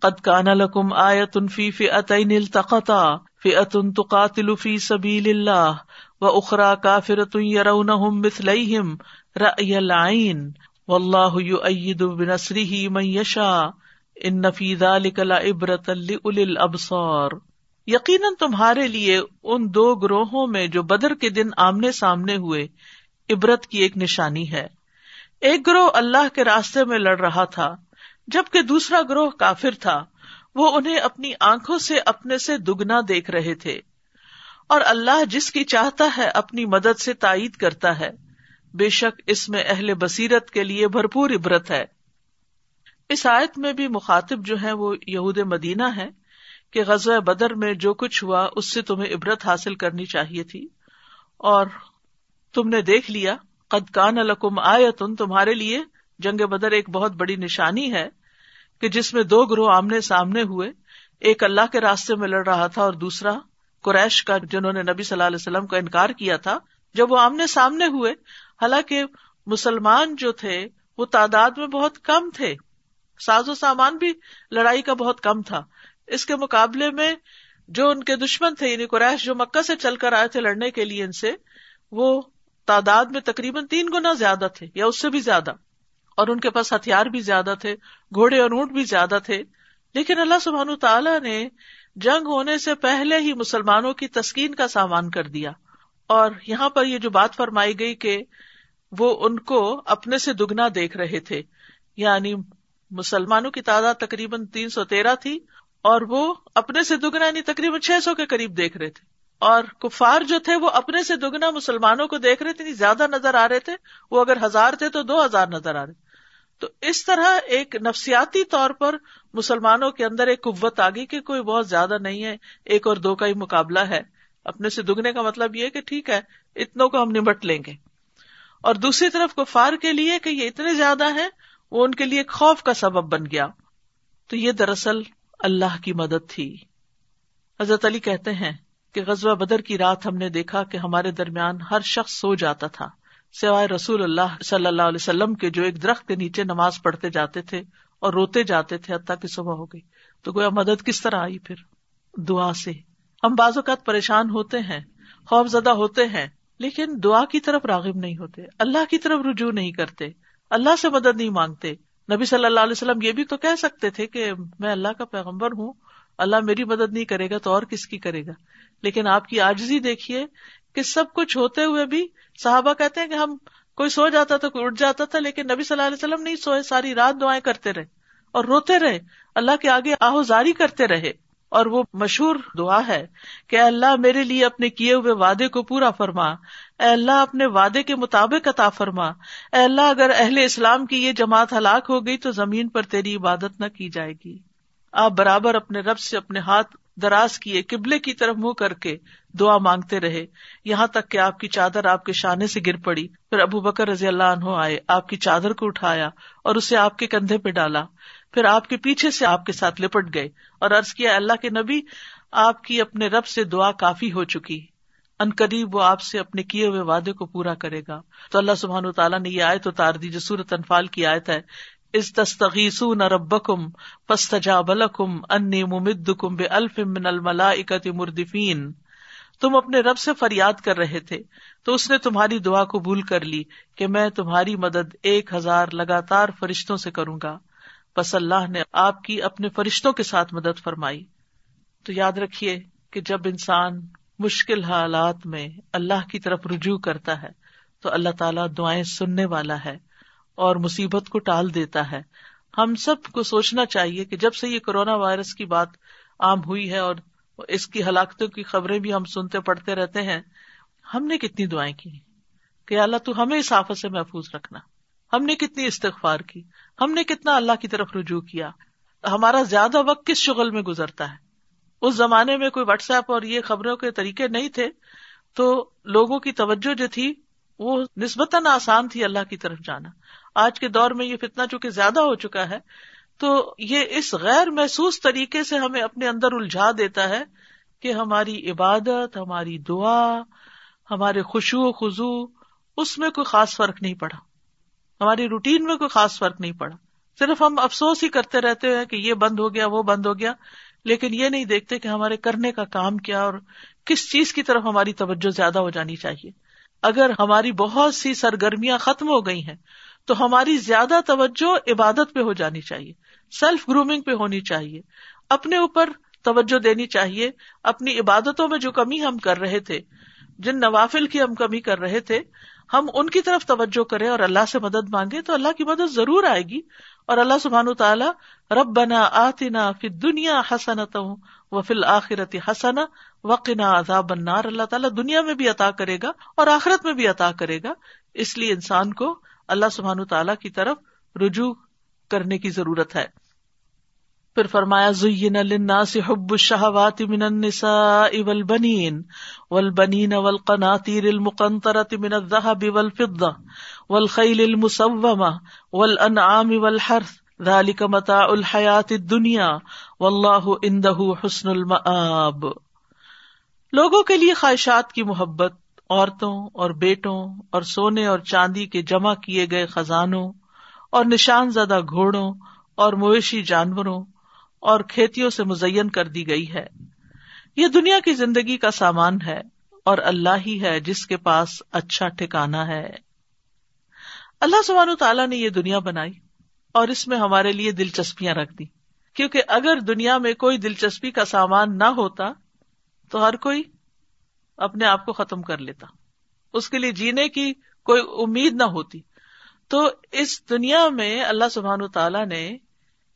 قد کان لکم آیت فی فئتین التقطا، فئت تقاتل فی سبیل اللہ، و اخرى کافرۃ يرونهم مثلیہم، رأی العین، واللہ یؤید بنصرہ من یشاء، ان فی ذلک لعبرۃ لأولی الابصار۔ یقیناً تمہارے لیے ان دو گروہوں میں جو بدر کے دن آمنے سامنے ہوئے، عبرت کی ایک نشانی ہے۔ ایک گروہ اللہ کے راستے میں لڑ رہا تھا۔ جبکہ دوسرا گروہ کافر تھا، وہ انہیں اپنی آنکھوں سے اپنے سے دگنا دیکھ رہے تھے۔ اور اللہ جس کی چاہتا ہے اپنی مدد سے تائید کرتا ہے، بے شک اس میں اہل بصیرت کے لیے بھرپور عبرت ہے۔ اس آیت میں بھی مخاطب جو ہے وہ یہود مدینہ ہے کہ غزوہ بدر میں جو کچھ ہوا، اس سے تمہیں عبرت حاصل کرنی چاہیے تھی۔ اور تم نے دیکھ لیا، قد کان الکم آئے تن تمہارے لیے جنگ بدر ایک بہت بڑی نشانی ہے۔ کہ جس میں دو گروہ آمنے سامنے ہوئے، ایک اللہ کے راستے میں لڑ رہا تھا اور دوسرا قریش کا، جنہوں نے نبی صلی اللہ علیہ وسلم کا انکار کیا تھا۔ جب وہ آمنے سامنے ہوئے، حالانکہ مسلمان جو تھے، وہ تعداد میں بہت کم تھے۔ ساز و سامان بھی لڑائی کا بہت کم تھا۔ اس کے مقابلے میں جو ان کے دشمن تھے یعنی قریش جو مکہ سے چل کر آئے تھے لڑنے کے لیے ان سے، وہ تعداد میں تقریباً تین گنا زیادہ تھے یا اس سے بھی زیادہ۔ اور ان کے پاس ہتھیار بھی زیادہ تھے، گھوڑے اور اونٹ بھی زیادہ تھے۔ لیکن اللہ سبحان تعالیٰ نے جنگ ہونے سے پہلے ہی مسلمانوں کی تسکین کا سامان کر دیا۔ اور یہاں پر یہ جو بات فرمائی گئی کہ وہ ان کو اپنے سے دگنا دیکھ رہے تھے۔ یعنی مسلمانوں کی تعداد تقریباً تین سو تیرہ تھی اور وہ اپنے سے دگنا یعنی تقریباً چھ سو کے قریب دیکھ رہے تھے۔ اور کفار جو تھے وہ اپنے سے دگنا مسلمانوں کو دیکھ رہے تھے یعنی زیادہ نظر آ رہے تھے۔ وہ اگر ہزار تھے تو دو ہزار نظر آ رہے۔ تو اس طرح ایک نفسیاتی طور پر مسلمانوں کے اندر ایک قوت آ گئی کہ کوئی بہت زیادہ نہیں ہے، ایک اور دو کا ہی مقابلہ ہے۔ اپنے سے دگنے کا مطلب یہ کہ ٹھیک ہے، اتنوں کو ہم نمٹ لیں گے۔ اور دوسری طرف کفار کے لیے کہ یہ اتنے زیادہ ہیں، وہ ان کے لیے ایک خوف کا سبب بن گیا۔ تو یہ دراصل اللہ کی مدد تھی۔ حضرت علی کہتے ہیں کہ غزوہ بدر کی رات ہم نے دیکھا کہ ہمارے درمیان ہر شخص سو جاتا تھا۔ سوائے رسول اللہ صلی اللہ علیہ وسلم کے جو ایک درخت کے نیچے نماز پڑھتے جاتے تھے اور روتے جاتے تھے حتیٰ کہ صبح ہو گئی۔ تو گویا مدد کس طرح آئی پھر؟ دعا سے۔ ہم بعض اوقات پریشان ہوتے ہیں خوف زدہ ہوتے ہیں، لیکن دعا کی طرف راغب نہیں ہوتے۔ اللہ کی طرف رجوع نہیں کرتے، اللہ سے مدد نہیں مانگتے۔ نبی صلی اللہ علیہ وسلم یہ بھی تو کہہ سکتے تھے کہ میں اللہ کا پیغمبر ہوں، اللہ میری مدد نہیں کرے گا تو اور کس کی کرے گا؟ لیکن آپ کی آجزی دیکھیے کہ سب کچھ ہوتے ہوئے بھی صحابہ کہتے ہیں کہ ہم کوئی سو جاتا تھا، کوئی اٹھ جاتا تھا، لیکن نبی صلی اللہ علیہ وسلم نہیں سوئے، ساری رات دعائیں کرتے رہے اور روتے رہے۔ اللہ کے آگے آہوزاری کرتے رہے۔ اور وہ مشہور دعا ہے کہ اللہ میرے لیے اپنے کیے ہوئے وعدے کو پورا فرما۔ اے اللہ اپنے وعدے کے مطابق عطا فرما۔ اے اللہ اگر اہل اسلام کی یہ جماعت ہلاک ہو گئی تو زمین پر تیری عبادت نہ کی جائے گی۔ آپ برابر اپنے رب سے اپنے ہاتھ دراز کیے، قبلے کی طرف منہ کر کے دعا مانگتے رہے۔ یہاں تک کہ آپ کی چادر آپ کے شانے سے گر پڑی۔ پھر ابو بکر رضی اللہ عنہ آئے، آپ کی چادر کو اٹھایا اور اسے آپ کے کندھے پہ ڈالا۔ پھر آپ کے پیچھے سے آپ کے ساتھ لپٹ گئے اور عرض کیا، اللہ کے نبی، آپ کی اپنے رب سے دعا کافی ہو چکی۔ ان قریب وہ آپ سے اپنے کیے ہوئے وعدے کو پورا کرے گا۔ تو اللہ سبحان و تعالیٰ نے یہ آیت اتار دی جو سورت انفال کی آیت ہے۔ اس تستغیسون نہ رب کم پستجا بلکم بے الف من الملا مردفین۔ تم اپنے رب سے فریاد کر رہے تھے، تو اس نے تمہاری دعا کو بھول کر لی کہ میں تمہاری مدد ایک ہزار لگاتار فرشتوں سے کروں گا۔ بس اللہ نے آپ کی اپنے فرشتوں کے ساتھ مدد فرمائی۔ تو یاد رکھیے کہ جب انسان مشکل حالات میں اللہ کی طرف رجوع کرتا ہے، تو اللہ تعالیٰ دعائیں سننے والا ہے۔ اور مصیبت کو ٹال دیتا ہے۔ ہم سب کو سوچنا چاہیے کہ جب سے یہ کورونا وائرس کی بات عام ہوئی ہے اور اس کی ہلاکتوں کی خبریں بھی ہم سنتے پڑھتے رہتے ہیں، ہم نے کتنی دعائیں کی کہ اللہ تو ہمیں اس آفت سے محفوظ رکھنا۔ ہم نے کتنی استغفار کی، ہم نے کتنا اللہ کی طرف رجوع کیا۔ ہمارا زیادہ وقت کس شغل میں گزرتا ہے؟ اس زمانے میں کوئی واٹس ایپ اور یہ خبروں کے طریقے نہیں تھے تو لوگوں کی توجہ جو تھی وہ نسبتاً آسان تھی اللہ کی طرف جانا۔ آج کے دور میں یہ فتنا چونکہ زیادہ ہو چکا ہے، تو یہ اس غیر محسوس طریقے سے ہمیں اپنے اندر الجھا دیتا ہے کہ ہماری عبادت، ہماری دعا، ہمارے خوشو و خزو اس میں کوئی خاص فرق نہیں پڑا۔ ہماری روٹین میں کوئی خاص فرق نہیں پڑا۔ صرف ہم افسوس ہی کرتے رہتے ہیں کہ یہ بند ہو گیا، وہ بند ہو گیا، لیکن یہ نہیں دیکھتے کہ ہمارے کرنے کا کام کیا اور کس چیز کی طرف ہماری توجہ زیادہ ہو جانی چاہیے۔ اگر ہماری بہت سی سرگرمیاں ختم ہو گئی ہیں تو ہماری زیادہ توجہ عبادت پہ ہو جانی چاہیے سیلف گرومنگ پہ ہونی چاہیے، اپنے اوپر توجہ دینی چاہیے، اپنی عبادتوں میں جو کمی ہم کر رہے تھے، جن نوافل کی ہم کمی کر رہے تھے، ہم ان کی طرف توجہ کریں اور اللہ سے مدد مانگے تو اللہ کی مدد ضرور آئے گی۔ اور اللہ سبحان تعالیٰ رب بنا آتنا فی دنیا حسنت و فل آخرت حسن وقنا عذاب بنار اللہ تعالیٰ دنیا میں بھی عطا کرے گا اور آخرت میں بھی عطا کرے گا۔ اس لیے انسان کو اللہ سبحان تعالیٰ کی طرف رجوع کرنے کی ضرورت ہے۔ پھر فرمایا، زین للناس حب الشہوات من النساء والبنین والبنین والقناطیر المقنطرة من الذهب والفضة والخیل المسومة والانعام والحرث ذلك متاع الحیات الدنیا واللہ عنده حسن المآب۔ لوگوں کے لیے خواہشات کی محبت عورتوں اور بیٹوں اور سونے اور چاندی کے جمع کیے گئے خزانوں اور نشان زدہ گھوڑوں اور مویشی جانوروں اور کھیتیوں سے مزین کر دی گئی ہے۔ یہ دنیا کی زندگی کا سامان ہے اور اللہ ہی ہے جس کے پاس اچھا ٹھکانا ہے۔ اللہ سبحانہ تعالیٰ نے یہ دنیا بنائی اور اس میں ہمارے لیے دلچسپیاں رکھ دی۔ کیونکہ اگر دنیا میں کوئی دلچسپی کا سامان نہ ہوتا تو ہر کوئی اپنے آپ کو ختم کر لیتا اس کے لیے جینے کی کوئی امید نہ ہوتی تو اس دنیا میں اللہ سبحان تعالیٰ نے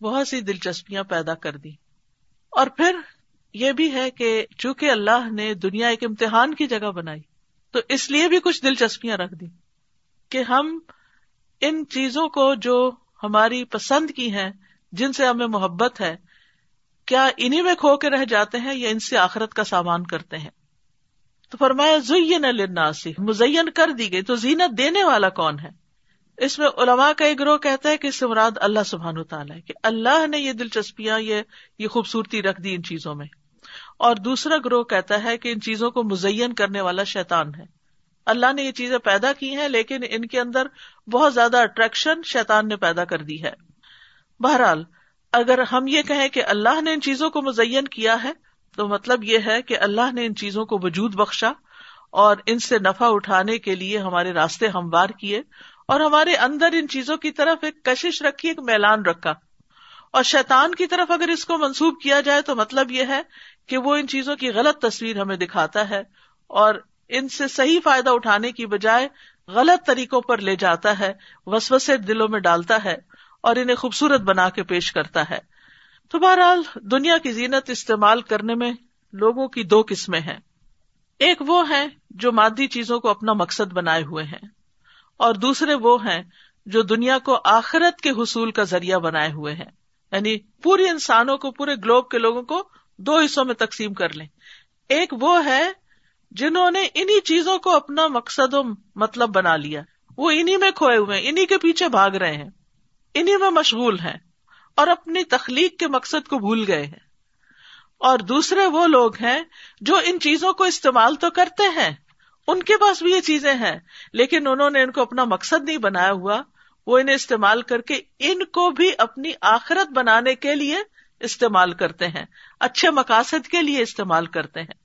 بہت سی دلچسپیاں پیدا کر دی اور پھر یہ بھی ہے کہ چونکہ اللہ نے دنیا ایک امتحان کی جگہ بنائی تو اس لیے بھی کچھ دلچسپیاں رکھ دی کہ ہم ان چیزوں کو جو ہماری پسند کی ہیں، جن سے ہمیں محبت ہے، کیا انہیں میں کھو کے رہ جاتے ہیں یا ان سے آخرت کا سامان کرتے ہیں؟ تو فرمایا زین الناسی مزین کر دی گئی۔ تو زینت دینے والا کون ہے؟ اس میں علماء کا ایک گروہ کہتا ہے کہ اس سے مراد اللہ سبحان تعالیٰ ہے کہ اللہ نے یہ دلچسپیاں، یہ یہ خوبصورتی رکھ دی ان چیزوں میں۔ اور دوسرا گروہ کہتا ہے کہ ان چیزوں کو مزین کرنے والا شیطان ہے۔ اللہ نے یہ چیزیں پیدا کی ہیں، لیکن ان کے اندر بہت زیادہ اٹریکشن شیطان نے پیدا کر دی ہے۔ بہرحال، اگر ہم یہ کہیں کہ اللہ نے ان چیزوں کو مزین کیا ہے تو مطلب یہ ہے کہ اللہ نے ان چیزوں کو وجود بخشا اور ان سے نفع اٹھانے کے لیے ہمارے راستے ہموار کیے اور ہمارے اندر ان چیزوں کی طرف ایک کشش رکھی، ایک میلان رکھا۔ اور شیطان کی طرف اگر اس کو منسوب کیا جائے تو مطلب یہ ہے کہ وہ ان چیزوں کی غلط تصویر ہمیں دکھاتا ہے اور ان سے صحیح فائدہ اٹھانے کی بجائے غلط طریقوں پر لے جاتا ہے، وسوسے دلوں میں ڈالتا ہے اور انہیں خوبصورت بنا کے پیش کرتا ہے۔ تو بہرحال دنیا کی زینت استعمال کرنے میں لوگوں کی دو قسمیں ہیں۔ ایک وہ ہے جو مادی چیزوں کو اپنا مقصد بنائے ہوئے ہیں، اور دوسرے وہ ہیں جو دنیا کو آخرت کے حصول کا ذریعہ بنائے ہوئے ہیں۔ یعنی پورے انسانوں کو، پورے گلوب کے لوگوں کو دو حصوں میں تقسیم کر لیں۔ ایک وہ ہے جنہوں نے انہیں چیزوں کو اپنا مقصد و مطلب بنا لیا۔ وہ انہیں میں کھوئے ہوئے انہیں کے پیچھے بھاگ رہے ہیں انہیں میں مشغول ہیں۔ اور اپنی تخلیق کے مقصد کو بھول گئے ہیں۔ اور دوسرے وہ لوگ ہیں جو ان چیزوں کو استعمال تو کرتے ہیں، ان کے پاس بھی یہ چیزیں ہیں، لیکن انہوں نے ان کو اپنا مقصد نہیں بنایا ہوا، وہ انہیں استعمال کر کے ان کو بھی اپنی آخرت بنانے کے لیے استعمال کرتے ہیں، اچھے مقاصد کے لیے استعمال کرتے ہیں۔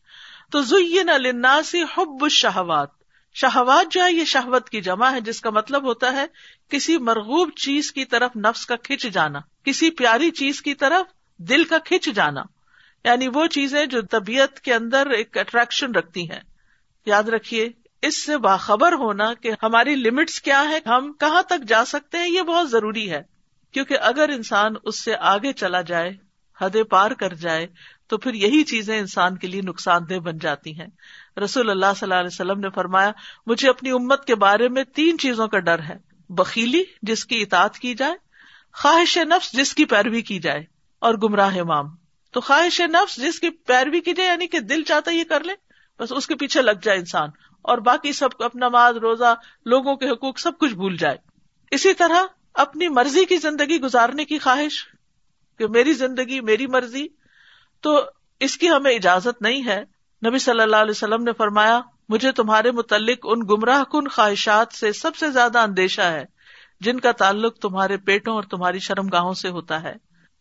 تو زین الناسی حب الشہوات شہوات جو ہے، یہ شہوت کی جمع ہے، جس کا مطلب ہوتا ہے کسی مرغوب چیز کی طرف نفس کا کھچ جانا، کسی پیاری چیز کی طرف دل کا کھچ جانا۔ یعنی وہ چیزیں جو طبیعت کے اندر ایک اٹریکشن رکھتی ہیں۔ یاد رکھیے، اس سے باخبر ہونا کہ ہماری لمٹس کیا ہے ہم کہاں تک جا سکتے ہیں، یہ بہت ضروری ہے۔ کیونکہ اگر انسان اس سے آگے چلا جائے، حد پار کر جائے، تو پھر یہی چیزیں انسان کے لیے نقصان دہ بن جاتی ہیں۔ رسول اللہ صلی اللہ علیہ وسلم نے فرمایا، مجھے اپنی امت کے بارے میں تین چیزوں کا ڈر ہے۔ بکیلی جس کی اطاعت کی جائے، خواہش نفس جس کی پیروی کی جائے، اور گمراہ امام۔ تو خواہش نفس جس کی پیروی کی جائے یعنی کہ دل چاہتا یہ کر لے، بس اس کے پیچھے لگ جائے انسان۔ اور باقی سب اپنا ماد روزہ، لوگوں کے حقوق سب کچھ بھول جائے۔ اسی طرح اپنی مرضی کی زندگی گزارنے کی خواہش، کہ میری زندگی، میری مرضی، تو اس کی ہمیں اجازت نہیں ہے۔ نبی صلی اللہ علیہ وسلم نے فرمایا مجھے تمہارے متعلق ان گمراہ کن خواہشات سے سب سے زیادہ اندیشہ ہے، جن کا تعلق تمہارے پیٹوں اور تمہاری شرم گاہوں سے ہوتا ہے۔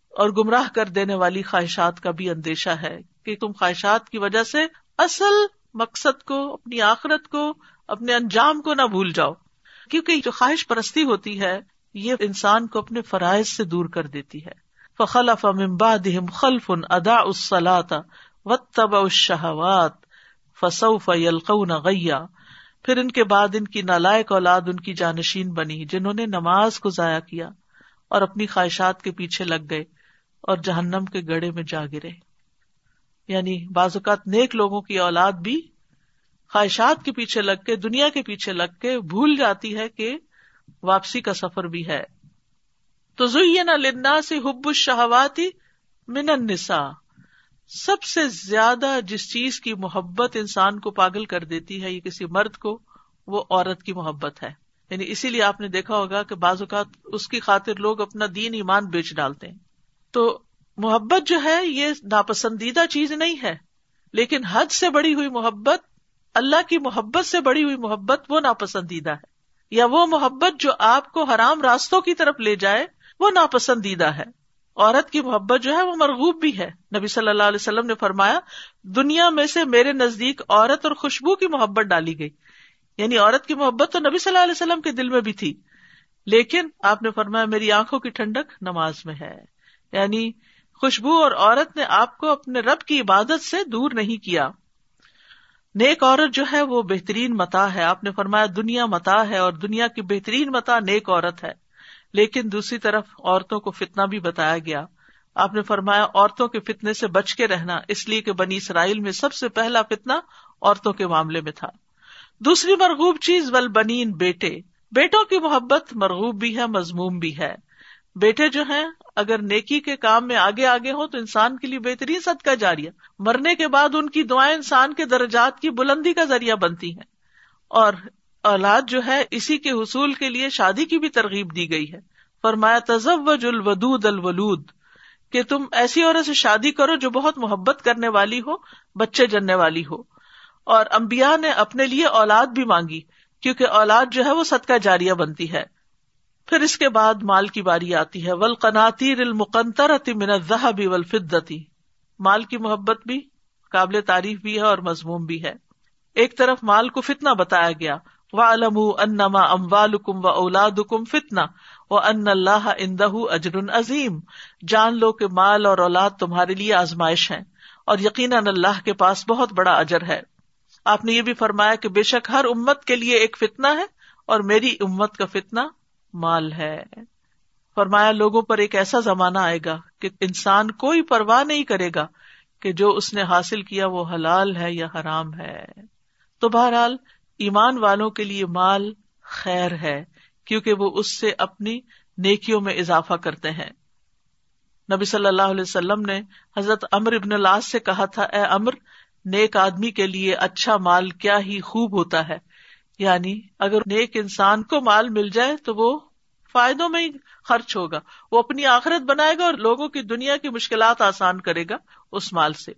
اور گمراہ کر دینے والی خواہشات کا بھی اندیشہ ہے کہ تم خواہشات کی وجہ سے اصل مقصد کو، اپنی آخرت کو، اپنے انجام کو نہ بھول جاؤ۔ کیونکہ جو خواہش پرستی ہوتی ہے، یہ انسان کو اپنے فرائض سے دور کر دیتی ہے۔ فخلف بعدهم خلف ادا اسلاط و تب الشہوات فسوف یلقون غیا پھر ان کے بعد ان کی نالائق اولاد ان کی جانشین بنی، جنہوں نے نماز کو ضائع کیا اور اپنی خواہشات کے پیچھے لگ گئے اور جہنم کے گڑے میں جا گرے۔ یعنی بعض اوقات نیک لوگوں کی اولاد بھی خواہشات کے پیچھے لگ کے، دنیا کے پیچھے لگ کے بھول جاتی ہے کہ واپسی کا سفر بھی ہے۔ تو زینا لنا سے حب الشہواتی من النساء۔ سب سے زیادہ جس چیز کی محبت انسان کو پاگل کر دیتی ہے، یہ کسی مرد کو، وہ عورت کی محبت ہے۔ یعنی اسی لیے آپ نے دیکھا ہوگا کہ بعض اوقات اس کی خاطر لوگ اپنا دین ایمان بیچ ڈالتے ہیں۔ تو محبت جو ہے، یہ ناپسندیدہ چیز نہیں ہے۔ لیکن حد سے بڑی ہوئی محبت، اللہ کی محبت سے بڑی ہوئی محبت، وہ ناپسندیدہ ہے۔ یا وہ محبت جو آپ کو حرام راستوں کی طرف لے جائے، وہ ناپسندیدہ ہے۔ عورت کی محبت جو ہے وہ مرغوب بھی ہے۔ نبی صلی اللہ علیہ وسلم نے فرمایا، دنیا میں سے میرے نزدیک عورت اور خوشبو کی محبت ڈالی گئی۔ یعنی عورت کی محبت تو نبی صلی اللہ علیہ وسلم کے دل میں بھی تھی۔ لیکن آپ نے فرمایا، میری آنکھوں کی ٹھنڈک نماز میں ہے۔ یعنی خوشبو اور عورت نے آپ کو اپنے رب کی عبادت سے دور نہیں کیا۔ نیک عورت جو ہے وہ بہترین متا ہے۔ آپ نے فرمایا، دنیا متا ہے اور دنیا کی بہترین متا نیک عورت ہے۔ لیکن دوسری طرف عورتوں کو فتنا بھی بتایا گیا۔ آپ نے فرمایا عورتوں کے فتنے سے بچ کے رہنا، اس لیے کہ بنی اسرائیل میں سب سے پہلا فتنا عورتوں کے معاملے میں تھا۔ دوسری مرغوب چیز ول بنین بیٹے۔ بیٹوں کی محبت مرغوب بھی ہے مضموم بھی ہے۔ بیٹے جو ہیں، اگر نیکی کے کام میں آگے آگے ہو تو انسان کے لیے بہترین صد کا جاریہ۔ مرنے کے بعد ان کی دعائیں انسان کے درجات کی بلندی کا ذریعہ بنتی ہیں۔ اور اولاد جو ہے اسی کے حصول کے لیے شادی کی بھی ترغیب دی گئی ہے۔ فرمایا، تزوج الودود الولود، کہ تم ایسی عورت سے شادی کرو جو بہت محبت کرنے والی ہو، بچے جننے والی ہو۔ اور امبیا نے اپنے لیے اولاد بھی مانگی، کیونکہ اولاد جو ہے وہ صدقہ جاریہ بنتی ہے۔ پھر اس کے بعد مال کی باری آتی ہے ول قناطیر المقنطر بھی ول مال کی محبت بھی قابل تعریف بھی ہے اور مضموم بھی ہے۔ ایک طرف مال کو فتنا بتایا گیا و علم انما اموال کم و اولاد کم فتنا و ان اللہ اندہ اجر عظیم جان لو کہ مال اور اولاد تمہارے لیے آزمائش ہے اور یقیناً اللہ کے پاس بہت بڑا اجر ہے۔ آپ نے یہ بھی فرمایا کہ بے شک ہر امت کے لیے ایک فتنا ہے اور میری امت کا فتنا مال ہے۔ فرمایا لوگوں پر ایک ایسا زمانہ آئے گا کہ انسان کوئی پرواہ نہیں کرے گا کہ جو اس نے حاصل کیا وہ حلال ہے یا حرام ہے۔ تو بہرحال ایمان والوں کے لیے مال خیر ہے، کیونکہ وہ اس سے اپنی نیکیوں میں اضافہ کرتے ہیں۔ نبی صلی اللہ علیہ وسلم نے حضرت امر ابن اللہ سے کہا تھا، اے امر نیک آدمی کے لیے اچھا مال کیا ہی خوب ہوتا ہے۔ یعنی اگر نیک انسان کو مال مل جائے تو وہ فائدوں میں ہی خرچ ہوگا۔ وہ اپنی آخرت بنائے گا اور لوگوں کی دنیا کی مشکلات آسان کرے گا اس مال سے۔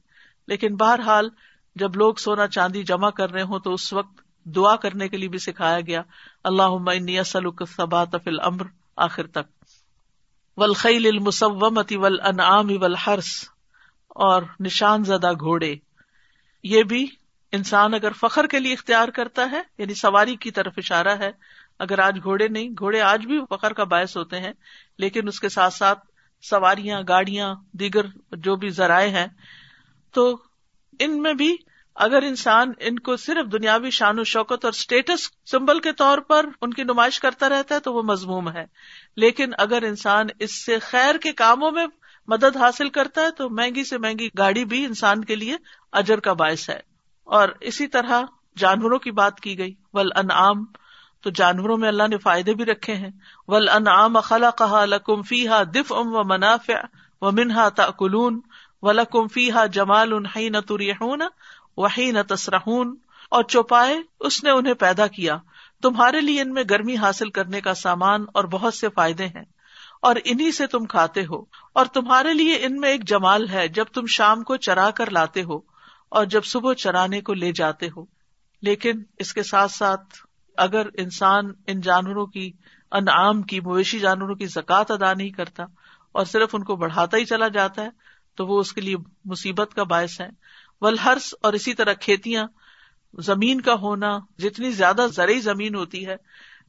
لیکن بہرحال جب لوگ سونا چاندی جمع کر رہے ہوں تو اس وقت دعا کرنے کے لیے بھی سکھایا گیا۔ اللہ صبات فل امر آخر تک۔ ولخیل المسومتی ول انعام اور نشان زدہ گھوڑے۔ یہ بھی انسان اگر فخر کے لیے اختیار کرتا ہے یعنی سواری کی طرف اشارہ ہے، اگر آج گھوڑے نہیں، گھوڑے آج بھی فخر کا باعث ہوتے ہیں، لیکن اس کے ساتھ ساتھ سواریاں، گاڑیاں، دیگر جو بھی ذرائع ہیں، تو ان میں بھی اگر انسان ان کو صرف دنیاوی شان و شوکت اور اسٹیٹس سمبل کے طور پر ان کی نمائش کرتا رہتا ہے تو وہ مضموم ہے۔ لیکن اگر انسان اس سے خیر کے کاموں میں مدد حاصل کرتا ہے تو مہنگی سے مہنگی گاڑی بھی انسان کے لیے اجر کا باعث ہے۔ اور اسی طرح جانوروں کی بات کی گئی۔ ول انعام تو جانوروں میں اللہ نے فائدے بھی رکھے ہیں۔ ول انعام خلا کہا لکم فی ہا دف ام و منافع و منہا تلون و لکم فی ہا جمال ہی نہ وہی نہ تسرہون اور چوپائے اس نے انہیں پیدا کیا۔ تمہارے لیے ان میں گرمی حاصل کرنے کا سامان اور بہت سے فائدے ہیں، اور انہیں سے تم کھاتے ہو۔ اور تمہارے لیے ان میں ایک جمال ہے، جب تم شام کو چرا کر لاتے ہو، اور جب صبح چرانے کو لے جاتے ہو۔ لیکن اس کے ساتھ ساتھ اگر انسان ان جانوروں کی، انعام کی، مویشی جانوروں کی زکات ادا نہیں کرتا، اور صرف ان کو بڑھاتا ہی چلا جاتا ہے، تو وہ اس کے لیے مصیبت کا باعث ہے۔ ولہرس اور اسی طرح کھیتیاں، زمین کا ہونا، جتنی زیادہ زرعی زمین ہوتی ہے،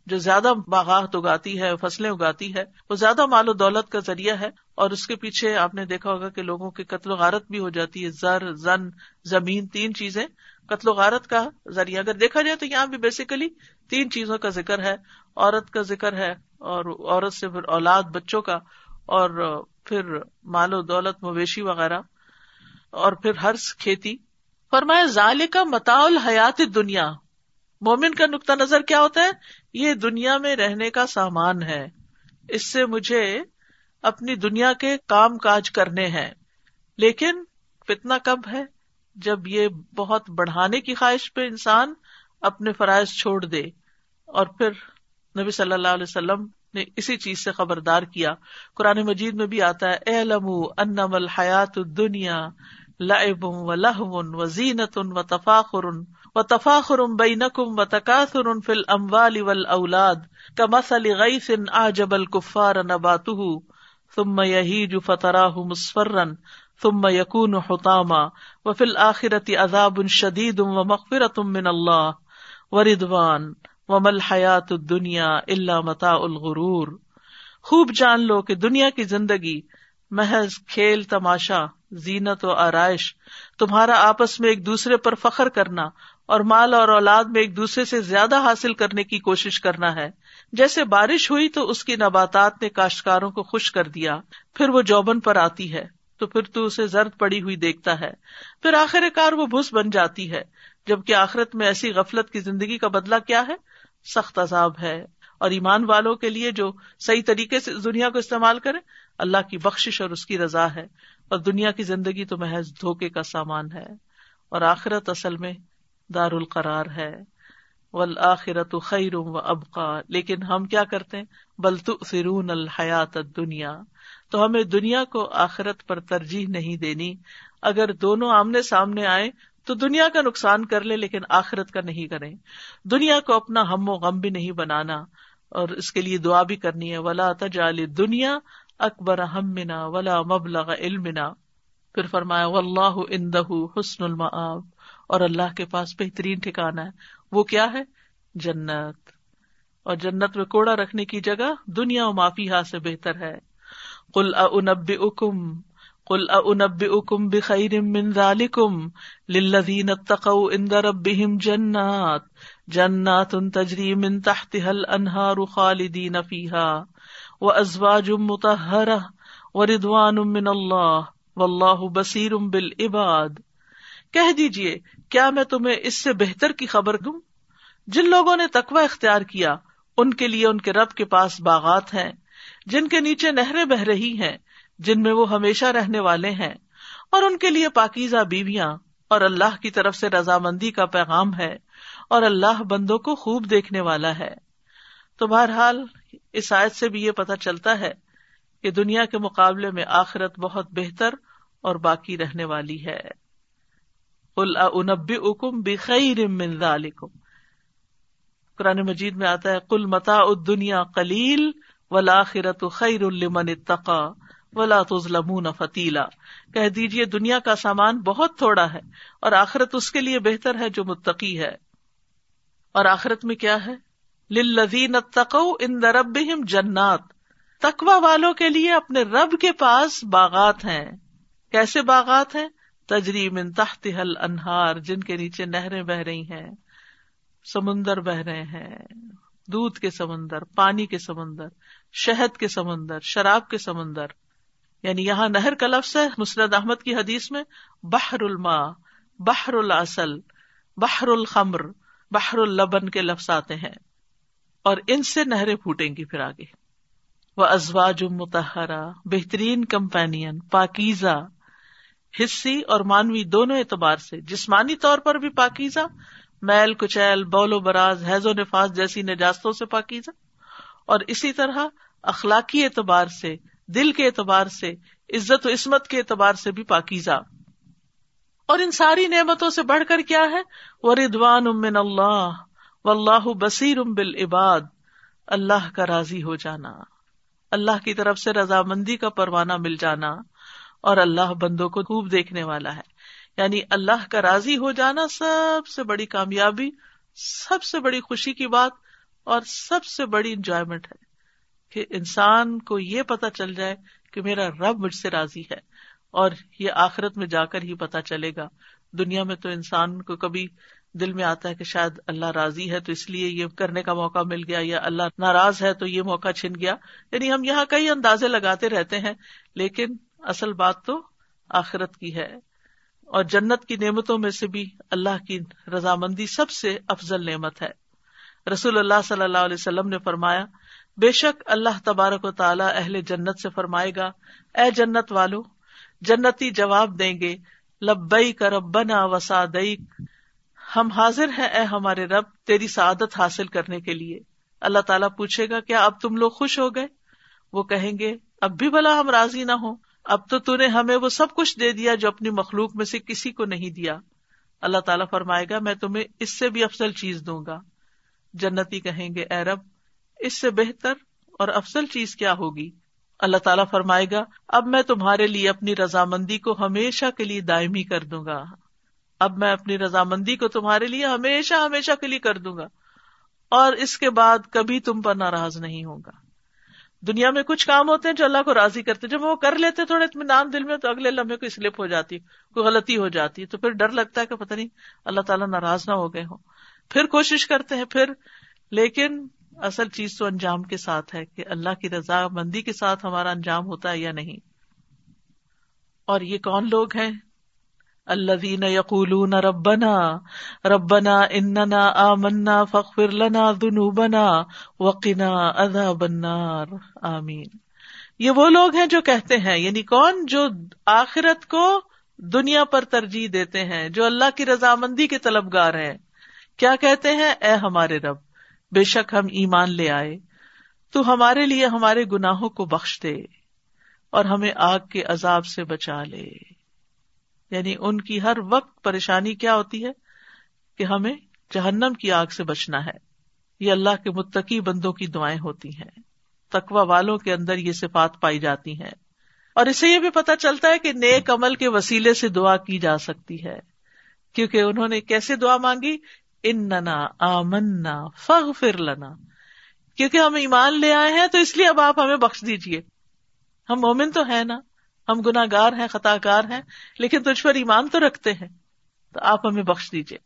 جو زیادہ باغات اگاتی ہے، فصلیں اگاتی ہے، وہ زیادہ مال و دولت کا ذریعہ ہے۔ اور اس کے پیچھے آپ نے دیکھا ہوگا کہ لوگوں کی قتل و غارت بھی ہو جاتی ہے۔ زر، زن، زمین، تین چیزیں۔ قتل و غارت کا ذریعہ، اگر دیکھا جائے تو یہاں بھی بیسیکلی تین چیزوں کا ذکر ہے۔ عورت کا ذکر ہے اور عورت سے پھر اولاد، بچوں کا اور پھر مال و دولت، مویشی وغیرہ۔ اور پھر ہر کھیتی۔ فرمایا ظال کا متا الحیات دنیا مومن کا نقطہ نظر کیا ہوتا ہے؟ یہ دنیا میں رہنے کا سامان ہے۔ اس سے مجھے اپنی دنیا کے کام کاج کرنے ہیں۔ لیکن فتنا کب ہے؟ جب یہ بہت بڑھانے کی خواہش پہ انسان اپنے فرائض چھوڑ دے۔ اور پھر نبی صلی اللہ علیہ وسلم نے اسی چیز سے خبردار کیا۔ قرآن مجید میں بھی آتا ہے اے لم انم الحیات دنیا لعب و لہو و زینت و تفاخر و تفاخر بینکم و تکاثر فی الاموال والاولاد کمثل غیث اعجب الکفار نباته ثم یہیج فتراہ مصفرا ثم یکون حطاما وفی الآخرت عذاب شدید و مغفرت من اللہ و وردوان ومل حیات دنیا اللہ متا الغرور خوب جان لو کہ دنیا کی زندگی محض کھیل، تماشا، زینت و آرائش، تمہارا آپس میں ایک دوسرے پر فخر کرنا اور مال اور اولاد میں ایک دوسرے سے زیادہ حاصل کرنے کی کوشش کرنا ہے۔ جیسے بارش ہوئی تو اس کی نباتات نے کاشتکاروں کو خوش کر دیا، پھر وہ جوبن پر آتی ہے، تو پھر تو اسے زرد پڑی ہوئی دیکھتا ہے۔ پھر آخر کار وہ بھس بن جاتی ہے، جبکہ آخرت میں ایسی غفلت کی زندگی کا بدلا کیا ہے؟ سخت عذاب ہے۔ اور ایمان والوں کے لیے جو صحیح طریقے سے دنیا کو استعمال کرے اللہ کی بخش اور اس کی رضا ہے، اور دنیا کی زندگی تو محض دھوکے کا سامان ہے، اور آخرت اصل میں دار القرار ہے۔ والآخرت خیر و ابقا۔ لیکن ہم کیا کرتے ہیں؟ بل تؤثرون الحیات دنیا تو ہمیں دنیا کو آخرت پر ترجیح نہیں دینی۔ اگر دونوں آمنے سامنے آئے تو دنیا کا نقصان کر لے لیکن آخرت کا نہیں کریں۔ دنیا کو اپنا ہم و غم بھی نہیں بنانا، اور اس کے لیے دعا بھی کرنی ہے۔ ولا تجال دنیا اکبر ہمنا ولا مبلغ علمنا۔ پھر فرمایا، واللہ اندہ حسن المآب۔ اور اللہ کے پاس بہترین ٹھکانا ہے۔ وہ کیا ہے؟ جنت۔ اور جنت میں کوڑا رکھنے کی جگہ دنیا و معافی ہا سے بہتر ہے۔ کل انب اکم کل انب اکم بخیر من ذالکم للذین اتقوا عند ربهم جنات۔ جنات تجری من تحتها الانہار خالدین فیها وازواج مطہرہ ورضوان من اللہ واللہ بصیر بالعباد۔ کہہ دیجیے، کیا میں تمہیں اس سے بہتر کی خبر دوں؟ جن لوگوں نے تقوی اختیار کیا، ان کے لیے ان کے رب کے پاس باغات ہیں، جن کے نیچے نہریں بہ رہی ہیں، جن میں وہ ہمیشہ رہنے والے ہیں، اور ان کے لیے پاکیزہ بیویاں، اور اللہ کی طرف سے رضامندی کا پیغام ہے، اور اللہ بندوں کو خوب دیکھنے والا ہے۔ تو بہرحال اس آیت سے بھی یہ پتا چلتا ہے کہ دنیا کے مقابلے میں آخرت بہت بہتر اور باقی رہنے والی ہے۔ اکم بخیر قرآن مجید میں آتا ہے کل متا دنیا کلیل ولاخرت خیر المن اتقا ولا تظلمون فتیلا کہہ دیجیے دنیا کا سامان بہت تھوڑا ہے اور آخرت اس کے لیے بہتر ہے جو متقی ہے۔ اور آخرت میں کیا ہے؟ للذین اتقوا ان ربهم جنات۔ تقوا والوں کے لیے اپنے رب کے پاس باغات ہیں۔ کیسے باغات ہیں؟ تجری من تحتها الانہار، جن کے نیچے نہریں بہ رہی ہیں۔ سمندر بہ رہے ہیں۔ دودھ کے سمندر، پانی کے سمندر، شہد کے سمندر، شراب کے سمندر۔ یعنی یہاں نہر کا لفظ ہے مسرد احمد کی حدیث میں، بحر الما بحر الاصل بحر الخمر، بحر البن کے لفظ آتے ہیں۔ اور ان سے نہریں پھوٹیں گی پھر آگے۔ وہ ازواج متحرا بہترین کمپینین، پاکیزہ حصی اور مانوی دونوں اعتبار سے۔ جسمانی طور پر بھی پاکیزہ، میل، کچیل بول و براز، حیض و نفاذ جیسی نجاستوں سے پاکیزہ۔ اور اسی طرح اخلاقی اعتبار سے، دل کے اعتبار سے، عزت و عصمت کے اعتبار سے بھی پاکیزہ۔ اور ان ساری نعمتوں سے بڑھ کر کیا ہے؟ وہ ردوان امن اللہ اللہ بصیر ام بل عباد اللہ کا راضی ہو جانا، اللہ کی طرف سے رضامندی کا پروانہ مل جانا، اور اللہ بندوں کو خوب دیکھنے والا ہے۔ یعنی اللہ کا راضی ہو جانا سب سے بڑی کامیابی، سب سے بڑی خوشی کی بات، اور سب سے بڑی انجوائمنٹ ہے۔ کہ انسان کو یہ پتا چل جائے کہ میرا رب مجھ سے راضی ہے، اور یہ آخرت میں جا کر ہی پتا چلے گا۔ دنیا میں تو انسان کو کبھی دل میں آتا ہے کہ شاید اللہ راضی ہے تو اس لیے یہ کرنے کا موقع مل گیا یا اللہ ناراض ہے تو یہ موقع چھن گیا۔ یعنی ہم یہاں کئی اندازے لگاتے رہتے ہیں، لیکن اصل بات تو آخرت کی ہے۔ اور جنت کی نعمتوں میں سے بھی اللہ کی رضامندی سب سے افضل نعمت ہے۔ رسول اللہ صلی اللہ علیہ وسلم نے فرمایا، بے شک اللہ تبارک و تعالیٰ اہل جنت سے فرمائے گا، اے جنت والو، جنتی جواب دیں گے لبئی کا ربنا وسادئی ہم حاضر ہیں، اے ہمارے رب، تیری سعادت حاصل کرنے کے لیے۔ اللہ تعالیٰ پوچھے گا، کیا اب تم لوگ خوش ہو گئے؟ وہ کہیں گے، اب بھی بلا ہم راضی نہ ہوں۔ اب تو نے ہمیں وہ سب کچھ دے دیا جو اپنی مخلوق میں سے کسی کو نہیں دیا۔ اللہ تعالیٰ فرمائے گا، میں تمہیں اس سے بھی افضل چیز دوں گا۔ جنتی کہیں گے، اے رب، اس سے بہتر اور افضل چیز کیا ہوگی؟ اللہ تعالیٰ فرمائے گا، اب میں تمہارے لیے اپنی رضامندی کو ہمیشہ کے لیے دائمی کر دوں گا۔ اب میں اپنی رضامندی کو تمہارے لیے ہمیشہ ہمیشہ کے لیے کر دوں گا۔ اور اس کے بعد کبھی تم پر ناراض نہیں ہوگا۔ دنیا میں کچھ کام ہوتے ہیں جو اللہ کو راضی کرتے جب وہ کر لیتے تھوڑے اطمینان دل میں تو اگلے لمحے کو سلپ ہو جاتی، کوئی غلطی ہو جاتی تو پھر ڈر لگتا ہے کہ پتہ نہیں اللہ تعالیٰ ناراض نہ ہو گئے ہوں۔ پھر کوشش کرتے ہیں، پھر، لیکن اصل چیز تو انجام کے ساتھ ہے کہ اللہ کی رضا مندی کے ساتھ ہمارا انجام ہوتا ہے یا نہیں۔ اور یہ کون لوگ ہیں؟ اللہ یقول ربنا ربنا اننا آمنا فخر لنا ذنوبنا وقنا عذاب النار. آمین. یہ وہ لوگ ہیں جو کہتے ہیں یعنی کون؟ جو آخرت کو دنیا پر ترجیح دیتے ہیں، جو اللہ کی رضامندی کے طلبگار ہیں. کیا کہتے ہیں؟ اے ہمارے رب، بے شک ہم ایمان لے آئے، تو ہمارے لیے ہمارے گناہوں کو بخش دے اور ہمیں آگ کے عذاب سے بچا لے۔ یعنی ان کی ہر وقت پریشانی کیا ہوتی ہے؟ کہ ہمیں جہنم کی آگ سے بچنا ہے۔ یہ اللہ کے متقی بندوں کی دعائیں ہوتی ہیں۔ تقوا والوں کے اندر یہ صفات پائی جاتی ہیں۔ اور اسے یہ بھی پتا چلتا ہے کہ نیک عمل کے وسیلے سے دعا کی جا سکتی ہے۔ کیونکہ انہوں نے کیسے دعا مانگی؟ اننا آمنا فغفر لنا۔ کیونکہ ہم ایمان لے آئے ہیں تو اس لیے اب آپ ہمیں بخش دیجیے ہم مومن تو ہے نا؟ ہم گناگار ہیں خطا کار ہیں، لیکن تجھ پر ایمان تو رکھتے ہیں۔ تو آپ ہمیں بخش دیجیے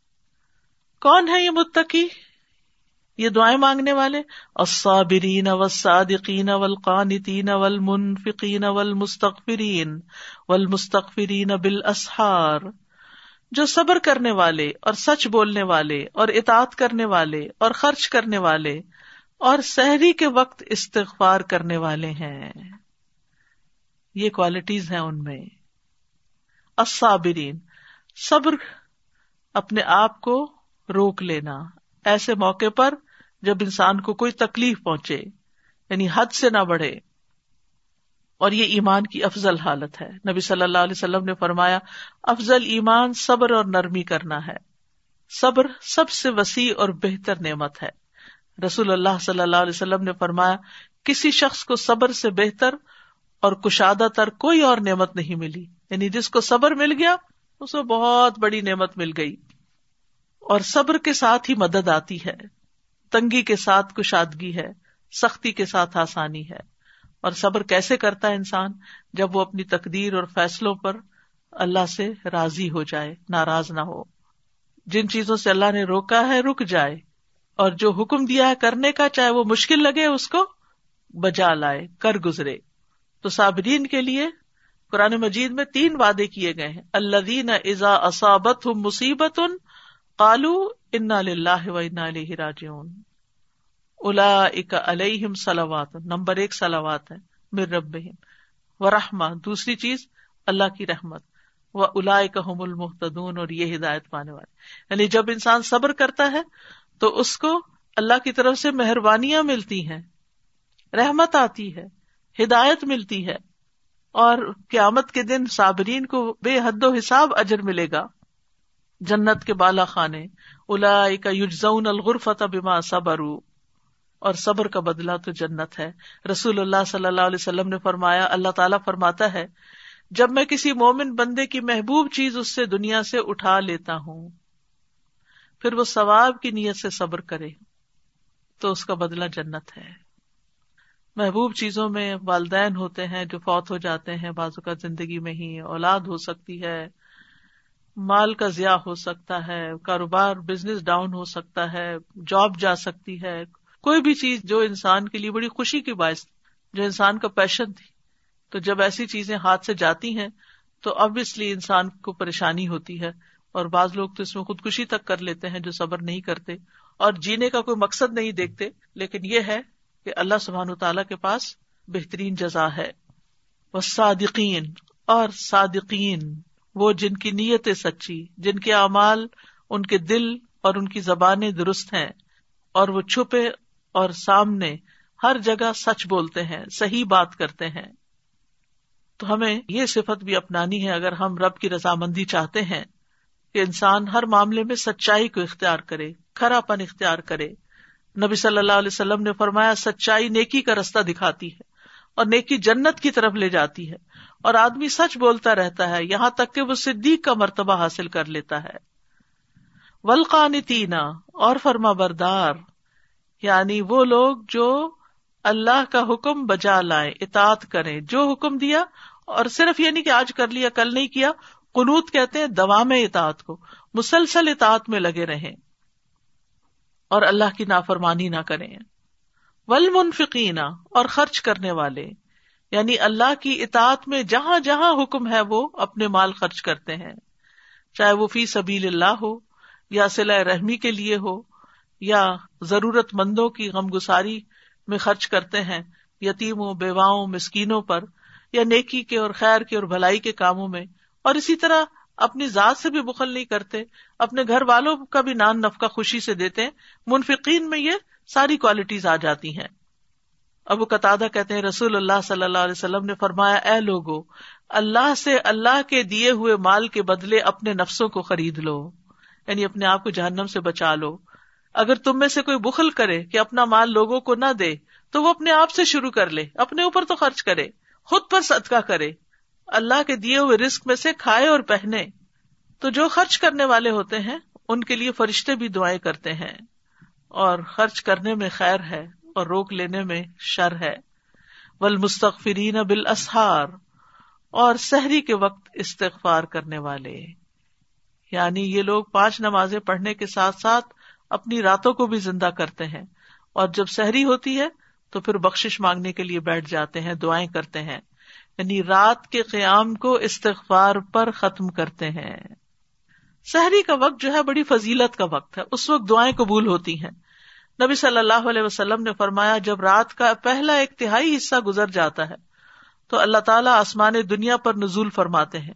کون ہے یہ متقی؟ یہ دعائیں مانگنے والے؟ الصابرین والصادقین والقانتین والمنفقین والمستغفرین والمستغفرین بالاسحار۔ جو صبر کرنے والے اور سچ بولنے والے اور اطاعت کرنے والے اور خرچ کرنے والے اور سحری کے وقت استغفار کرنے والے ہیں۔ یہ کوالٹیز ہیں ان میں۔ الصابرین، صبر اپنے آپ کو روک لینا۔ ایسے موقع پر جب انسان کو کوئی تکلیف پہنچے یعنی حد سے نہ بڑھے۔ اور یہ ایمان کی افضل حالت ہے۔ نبی صلی اللہ علیہ وسلم نے فرمایا، افضل ایمان صبر اور نرمی کرنا ہے۔ صبر سب سے وسیع اور بہتر نعمت ہے۔ رسول اللہ صلی اللہ علیہ وسلم نے فرمایا، کسی شخص کو صبر سے بہتر اور کشادہ تر کوئی اور نعمت نہیں ملی۔ یعنی جس کو صبر مل گیا، اس کو بہت بڑی نعمت مل گئی۔ اور صبر کے ساتھ ہی مدد آتی ہے۔ تنگی کے ساتھ کشادگی ہے۔ سختی کے ساتھ آسانی ہے۔ اور صبر کیسے کرتا ہے انسان؟ جب وہ اپنی تقدیر اور فیصلوں پر اللہ سے راضی ہو جائے، ناراض نہ ہو۔ جن چیزوں سے اللہ نے روکا ہے، رک جائے۔ اور جو حکم دیا ہے کرنے کا، چاہے وہ مشکل لگے، اس کو بجا لائے، کر گزرے۔ تو صابرین کے لیے قرآن مجید میں تین وعدے کیے گئے ہیں۔ اللہ دین ازا اصابت مصیبت ان کالو ان و علیہ راجعون۔ الا علیہم سلاوات نمبر ایک سلاوات ہے مر رب و رحما دوسری چیز، اللہ کی رحمت۔ و الا المحتدون اور یہ ہدایت پانے والے۔ یعنی جب انسان صبر کرتا ہے، تو اس کو اللہ کی طرف سے مہربانیاں ملتی ہیں، رحمت آتی ہے۔ ہدایت ملتی ہے اور قیامت کے دن صابرین کو بے حد و حساب اجر ملے گا۔ جنت کے بالا خانے الا کا الغرفت بما صبر اور صبر کا بدلا تو جنت ہے۔ رسول اللہ صلی اللہ علیہ وسلم نے فرمایا، اللہ تعالیٰ فرماتا ہے، جب میں کسی مومن بندے کی محبوب چیز اس سے دنیا سے اٹھا لیتا ہوں، پھر وہ ثواب کی نیت سے صبر کرے، تو اس کا بدلا جنت ہے۔ محبوب چیزوں میں والدین ہوتے ہیں جو فوت ہو جاتے ہیں بازو کا زندگی میں ہی اولاد ہو سکتی ہے، مال کا ضیاع ہو سکتا ہے، کاروبار بزنس ڈاؤن ہو سکتا ہے جاب جا سکتی ہے۔ کوئی بھی چیز جو انسان کے لیے بڑی خوشی کی باعث، جو انسان کا پیشن تھی۔ تو جب ایسی چیزیں ہاتھ سے جاتی ہیں، تو اب اس لیے انسان کو پریشانی ہوتی ہے۔ اور بعض لوگ تو اس میں خودکشی تک کر لیتے ہیں جو صبر نہیں کرتے۔ اور جینے کا کوئی مقصد نہیں دیکھتے، لیکن یہ ہے کہ اللہ سبحان تعالی کے پاس بہترین جزا ہے۔ وہ صادقین اور صادقین، وہ جن کی نیت سچی، جن کے اعمال ان کے دل اور ان کی زبانیں درست ہیں، اور وہ چھپے اور سامنے ہر جگہ سچ بولتے ہیں، صحیح بات کرتے ہیں۔ تو ہمیں یہ صفت بھی اپنانی ہے، اگر ہم رب کی رضامندی چاہتے ہیں کہ انسان ہر معاملے میں سچائی کو اختیار کرے کھرا پن اختیار کرے نبی صلی اللہ علیہ وسلم نے فرمایا، سچائی نیکی کا رستہ دکھاتی ہے اور نیکی جنت کی طرف لے جاتی ہے اور آدمی سچ بولتا رہتا ہے، یہاں تک کہ وہ صدیق کا مرتبہ حاصل کر لیتا ہے۔ ولقانتینا اور فرما بردار یعنی وہ لوگ جو اللہ کا حکم بجا لائے اطاعت کرے جو حکم دیا اور صرف یہ نہیں کہ آج کر لیا، کل نہیں کیا، قنوت کہتے ہیں دوا میں اطاعت کو، مسلسل اطاعت میں لگے رہیں۔ اور اللہ کی نافرمانی نہ کریں۔ ولمفقینا اور خرچ کرنے والے یعنی اللہ کی اطاعت میں جہاں جہاں حکم ہے وہ اپنے مال خرچ کرتے ہیں۔ چاہے وہ فی سبیل اللہ ہو، یا سلا رحمی کے لیے ہو، یا ضرورت مندوں کی غم گساری میں خرچ کرتے ہیں، یتیموں، بیواؤں، مسکینوں پر، یا نیکی کے اور خیر کے اور بھلائی کے کاموں میں۔ اور اسی طرح اپنی ذات سے بھی بخل نہیں کرتے، اپنے گھر والوں کا بھی نان نفقہ خوشی سے دیتے منفقین میں یہ ساری کوالٹیز آ جاتی ہیں۔ ابو قطع کہتے ہیں، رسول اللہ صلی اللہ علیہ وسلم نے فرمایا، اے لوگو، اللہ سے اللہ کے دیے ہوئے مال کے بدلے اپنے نفسوں کو خرید لو یعنی اپنے آپ کو جہنم سے بچا لو۔ اگر تم میں سے کوئی بخل کرے کہ اپنا مال لوگوں کو نہ دے، تو وہ اپنے آپ سے شروع کر لے، اپنے اوپر تو خرچ کرے، خود پر صدقہ کرے۔ اللہ کے دیے ہوئے رسک میں سے کھائے اور پہنے تو جو خرچ کرنے والے ہوتے ہیں، ان کے لیے فرشتے بھی دعائیں کرتے ہیں۔ اور خرچ کرنے میں خیر ہے اور روک لینے میں شر ہے۔ ول مستقفرین بال اسہار اور سحری کے وقت استغفار کرنے والے۔ یعنی یہ لوگ پانچ نمازیں پڑھنے کے ساتھ ساتھ اپنی راتوں کو بھی زندہ کرتے ہیں۔ اور جب سحری ہوتی ہے تو پھر بخش مانگنے کے لیے بیٹھ جاتے ہیں، دعائیں کرتے ہیں۔ یعنی رات کے قیام کو استغفار پر ختم کرتے ہیں۔ سحری کا وقت جو ہے بڑی فضیلت کا وقت ہے، اس وقت دعائیں قبول ہوتی ہیں۔ نبی صلی اللہ علیہ وسلم نے فرمایا، جب رات کا پہلا ایک تہائی حصہ گزر جاتا ہے، تو اللہ تعالیٰ آسمان دنیا پر نزول فرماتے ہیں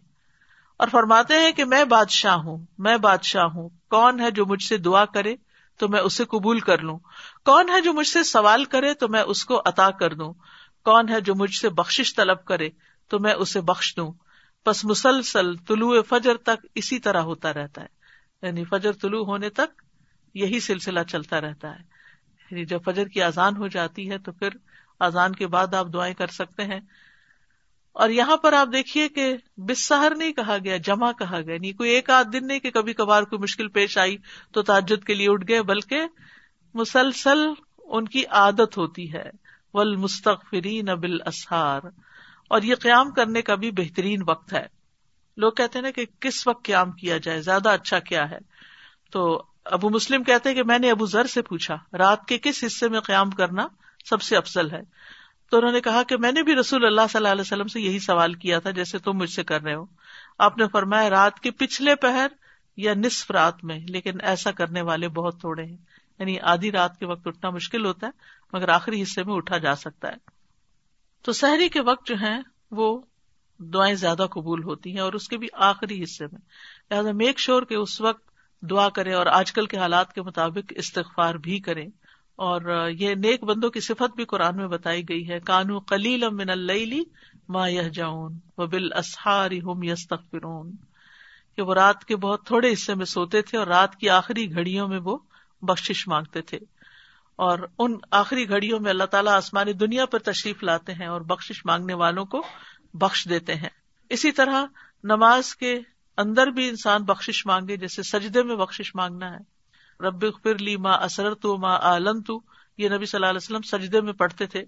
اور فرماتے ہیں کہ میں بادشاہ ہوں، میں بادشاہ ہوں۔ کون ہے جو مجھ سے دعا کرے تو میں اسے قبول کر لوں۔ کون ہے جو مجھ سے سوال کرے تو میں اس کو عطا کر دوں۔ کون ہے جو مجھ سے بخش طلب کرے تو میں اسے بخش دوں۔ بس مسلسل طلوع فجر تک اسی طرح ہوتا رہتا ہے۔ یعنی فجر طلوع ہونے تک یہی سلسلہ چلتا رہتا ہے۔ یعنی جب فجر کی آزان ہو جاتی ہے تو پھر آزان کے بعد آپ دعائیں کر سکتے ہیں۔ اور یہاں پر آپ دیکھیے کہ بسہر نہیں کہا گیا، جمع کہا گیا۔ نہیں کوئی ایک آدھ دن نہیں کہ کبھی کبھار کوئی مشکل پیش آئی تو تعجد کے لیے اٹھ گئے، بلکہ مسلسل ان کی عادت ہوتی ہے۔ ول مستقفرین بال اسہار اور یہ قیام کرنے کا بھی بہترین وقت ہے۔ لوگ کہتے ہیں نا کہ کس وقت قیام کیا جائے، زیادہ اچھا کیا ہے؟ تو ابو مسلم کہتے ہیں کہ میں نے ابو ذر سے پوچھا، رات کے کس حصے میں قیام کرنا سب سے افضل ہے؟ تو انہوں نے کہا کہ میں نے بھی رسول اللہ صلی اللہ علیہ وسلم سے یہی سوال کیا تھا، جیسے تم مجھ سے کر رہے ہو۔ آپ نے فرمایا رات کے پچھلے پہر یا نصف رات میں، لیکن ایسا کرنے والے بہت تھوڑے ہیں۔ یعنی آدھی رات کے وقت اٹھنا مشکل ہوتا ہے مگر آخری حصے میں اٹھا جا سکتا ہے۔ تو سحری کے وقت جو ہے وہ دعائیں زیادہ قبول ہوتی ہیں اور اس کے بھی آخری حصے میں۔ لہٰذا میک شور کے اس وقت دعا کرے اور آج کل کے حالات کے مطابق استغفار بھی کریں۔ اور یہ نیک بندوں کی صفت بھی قرآن میں بتائی گئی ہے، کانو کلیل من اللی ما یہ جاؤن و بال کہ وہ رات کے بہت تھوڑے حصے میں سوتے تھے اور رات کی آخری گھڑیوں میں وہ بخش مانگتے تھے۔ اور ان آخری گھڑیوں میں اللہ تعالیٰ آسمانی دنیا پر تشریف لاتے ہیں اور بخش مانگنے والوں کو بخش دیتے ہیں۔ اسی طرح نماز کے اندر بھی انسان بخش مانگے، جیسے سجدے میں بخش مانگنا ہے۔ رب فر لی ماں اسر تو ماں عالم تو یہ نبی صلی اللہ علیہ وسلم سجدے میں پڑھتے تھے۔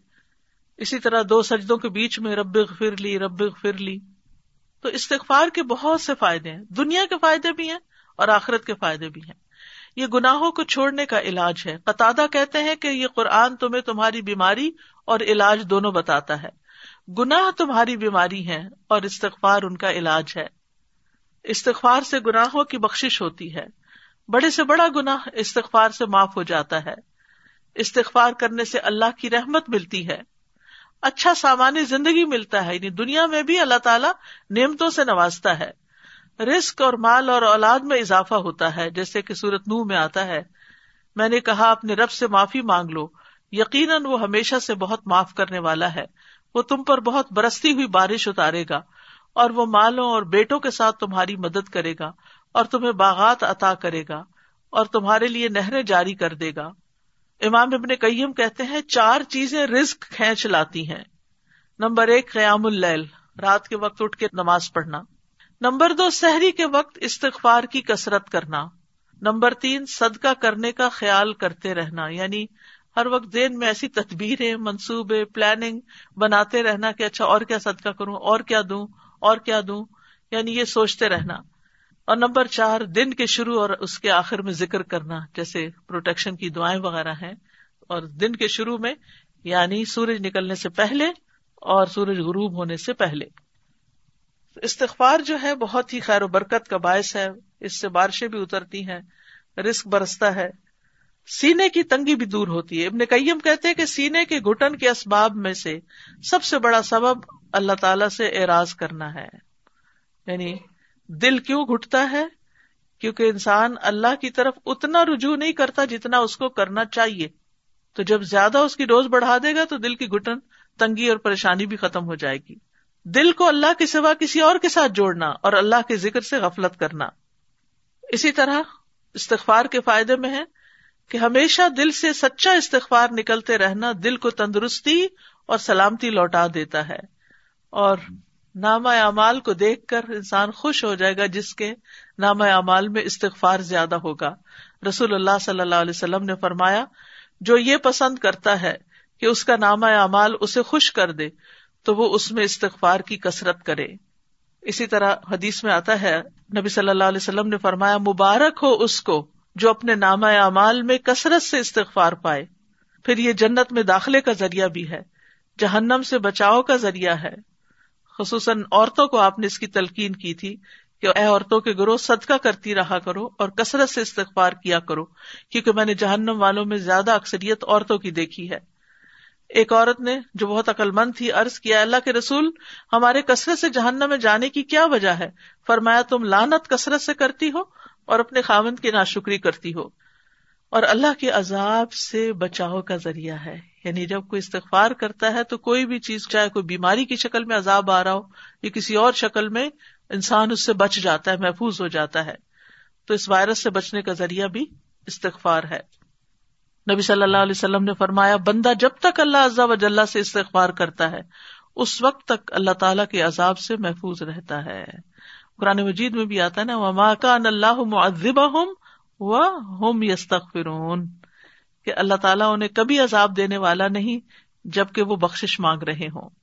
اسی طرح دو سجدوں کے بیچ میں رب فر لی، رب فر لی۔ تو استغفار کے بہت سے فائدے ہیں۔ دنیا کے فائدے بھی ہیں اور آخرت کے فائدے بھی ہیں۔ یہ گناہوں کو چھوڑنے کا علاج ہے۔ قطع کہتے ہیں کہ یہ قرآن تمہیں تمہاری بیماری اور علاج دونوں بتاتا ہے۔ گناہ تمہاری بیماری ہے اور استغفار ان کا علاج ہے۔ استغفار سے گناہوں کی بخش ہوتی ہے۔ بڑے سے بڑا گناہ استغفار سے معاف ہو جاتا ہے۔ استغفار کرنے سے اللہ کی رحمت ملتی ہے۔ اچھا سامانی زندگی ملتا ہے۔ یعنی دنیا میں بھی اللہ تعالیٰ نعمتوں سے نوازتا ہے۔ رسک اور مال اور اولاد میں اضافہ ہوتا ہے، جیسے کہ سورت نو میں آتا ہے۔ میں نے کہا، اپنے رب سے معافی مانگ لو۔ یقیناً وہ ہمیشہ سے بہت معاف کرنے والا ہے۔ وہ تم پر بہت برستی ہوئی بارش اتارے گا اور وہ مالوں اور بیٹوں کے ساتھ تمہاری مدد کرے گا اور تمہیں باغات عطا کرے گا اور تمہارے لیے نہریں جاری کر دے گا۔ امام ابن قیم کہتے ہیں، چار چیزیں رسک کھینچ لاتی ہیں۔ نمبر ایک، قیام اللیل، رات کے وقت اٹھ کے نماز پڑھنا۔ نمبر دو، سحری کے وقت استغفار کی کسرت کرنا۔ نمبر تین، صدقہ کرنے کا خیال کرتے رہنا۔ یعنی ہر وقت دین میں ایسی تدبیریں، منصوبے پلاننگ بناتے رہنا کہ اچھا اور کیا صدقہ کروں، اور کیا دوں، اور کیا دوں۔ یعنی یہ سوچتے رہنا۔ اور نمبر چار، دن کے شروع اور اس کے آخر میں ذکر کرنا، جیسے پروٹیکشن کی دعائیں وغیرہ ہیں۔ اور دن کے شروع میں یعنی سورج نکلنے سے پہلے اور سورج غروب ہونے سے پہلے۔ استغفار جو ہے بہت ہی خیر و برکت کا باعث ہے، اس سے بارشیں بھی اترتی ہیں رسک برستا ہے۔ سینے کی تنگی بھی دور ہوتی ہے۔ ابن کئیم کہتے ہیں کہ سینے کے گٹن کے اسباب میں سے سب سے بڑا سبب اللہ تعالی سے اعراض کرنا ہے۔ یعنی دل کیوں گھٹتا ہے؟ کیونکہ انسان اللہ کی طرف اتنا رجوع نہیں کرتا جتنا اس کو کرنا چاہیے۔ تو جب زیادہ اس کی ڈوز بڑھا دے گا تو دل کی گٹن تنگی اور پریشانی بھی ختم ہو جائے گی۔ دل کو اللہ کے سوا کسی اور کے ساتھ جوڑنا اور اللہ کے ذکر سے غفلت کرنا۔ اسی طرح استغفار کے فائدے میں ہے کہ ہمیشہ دل سے سچا استغفار نکلتے رہنا دل کو تندرستی اور سلامتی لوٹا دیتا ہے اور نام اعمال کو دیکھ کر انسان خوش ہو جائے گا جس کے نام اعمال میں استغفار زیادہ ہوگا۔ رسول اللہ صلی اللہ علیہ وسلم نے فرمایا، جو یہ پسند کرتا ہے کہ اس کا نام اعمال اسے خوش کر دے تو وہ اس میں استغفار کی کسرت کرے۔ اسی طرح حدیث میں آتا ہے، نبی صلی اللہ علیہ وسلم نے فرمایا، مبارک ہو اس کو جو اپنے نامہ اعمال میں کثرت سے استغفار پائے۔ پھر یہ جنت میں داخلے کا ذریعہ بھی ہے، جہنم سے بچاؤ کا ذریعہ ہے۔ خصوصاً عورتوں کو آپ نے اس کی تلقین کی تھی کہ اے عورتوں کے گروہ، صدقہ کرتی رہا کرو اور کثرت سے استغفار کیا کرو، کیونکہ میں نے جہنم والوں میں زیادہ اکثریت عورتوں کی دیکھی ہے۔ ایک عورت نے جو بہت عقل مند تھی عرض کیا، اللہ کے رسول، ہمارے کثرت سے جہنم میں جانے کی کیا وجہ ہے؟ فرمایا، تم لانت کثرت سے کرتی ہو اور اپنے خامند کی ناشکری کرتی ہو۔ اور اللہ کے عذاب سے بچاؤ کا ذریعہ ہے۔ یعنی جب کوئی استغفار کرتا ہے تو کوئی بھی چیز، چاہے کوئی بیماری کی شکل میں عذاب آ رہا ہو یا کسی اور شکل میں، انسان اس سے بچ جاتا ہے، محفوظ ہو جاتا ہے۔ تو اس وائرس سے بچنے کا ذریعہ بھی استغفار ہے۔ نبی صلی اللہ علیہ وسلم نے فرمایا، بندہ جب تک اللہ عزا وجاللہ سے استغفار کرتا ہے، اس وقت تک اللہ تعالیٰ کے عذاب سے محفوظ رہتا ہے۔ قرآن مجید میں بھی آتا ہے نا، وما کان اللہ معذبہم و ہم یستغفرون کہ اللہ تعالیٰ انہیں کبھی عذاب دینے والا نہیں، جبکہ وہ بخشش مانگ رہے ہوں۔